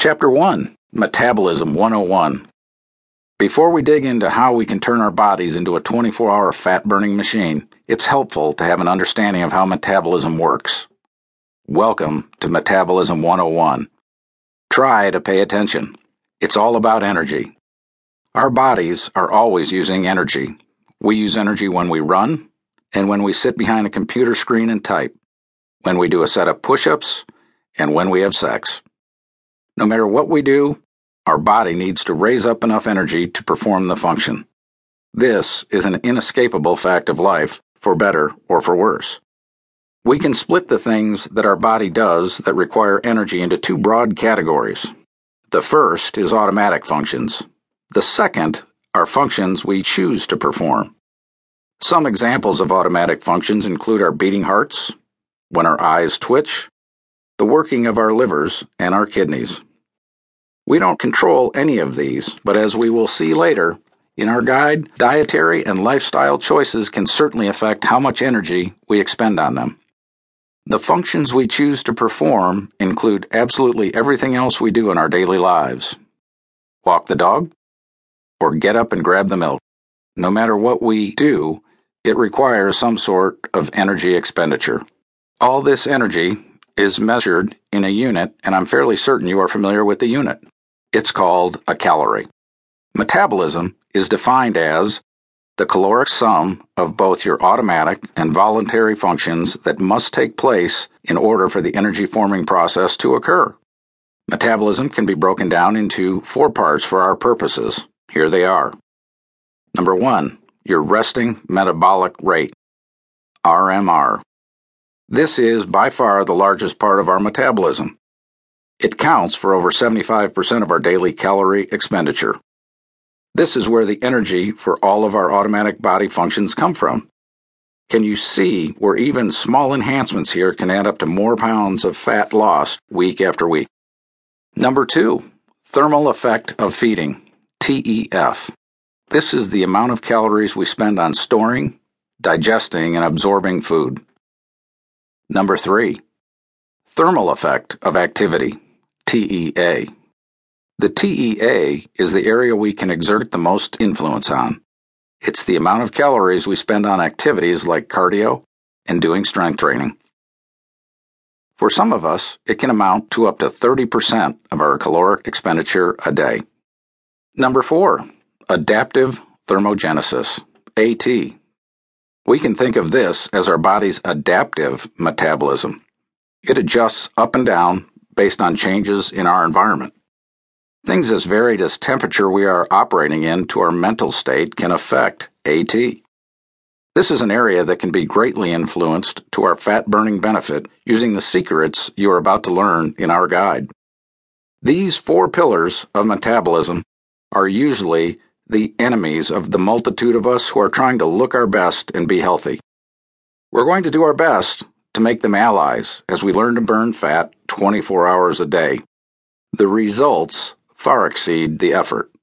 Chapter 1 Metabolism 101. Before we dig into how we can turn our bodies into a 24 hour fat burning machine, it's helpful to have an understanding of how metabolism works. Welcome to Metabolism 101. Try to pay attention. It's all about energy. Our bodies are always using energy. We use energy when we run and when we sit behind a computer screen and type, when we do a set of push ups, and when we have sex. No matter what we do, our body needs to raise up enough energy to perform the function. This is an inescapable fact of life, for better or for worse. We can split the things that our body does that require energy into two broad categories. The first is automatic functions. The second are functions we choose to perform. Some examples of automatic functions include our beating hearts, when our eyes twitch, the working of our livers, and our kidneys. We don't control any of these, but as we will see later, in our guide, dietary and lifestyle choices can certainly affect how much energy we expend on them. The functions we choose to perform include absolutely everything else we do in our daily lives walk the dog, or get up and grab the milk. No matter what we do, it requires some sort of energy expenditure. All this energy is measured in a unit, and I'm fairly certain you are familiar with the unit. It's called a calorie. Metabolism is defined as the caloric sum of both your automatic and voluntary functions that must take place in order for the energy forming process to occur. Metabolism can be broken down into four parts for our purposes. Here they are. Number one, your resting metabolic rate, RMR. This is by far the largest part of our metabolism. It counts for over 75% of our daily calorie expenditure. This is where the energy for all of our automatic body functions come from. Can you see where even small enhancements here can add up to more pounds of fat lost week after week? Number two, thermal effect of feeding, TEF. This is the amount of calories we spend on storing, digesting, and absorbing food. Number three, thermal effect of activity, TEA. The TEA is the area we can exert the most influence on. It's the amount of calories we spend on activities like cardio and doing strength training. For some of us, it can amount to up to 30% of our caloric expenditure a day. Number four, adaptive thermogenesis, AT. We can think of this as our body's adaptive metabolism. It adjusts up and down based on changes in our environment. Things as varied as temperature we are operating in to our mental state can affect AT. This is an area that can be greatly influenced to our fat burning benefit using the secrets you are about to learn in our guide. These four pillars of metabolism are usually the enemies of the multitude of us who are trying to look our best and be healthy. We're going to do our best to make them allies as we learn to burn fat 24 hours a day. The results far exceed the effort.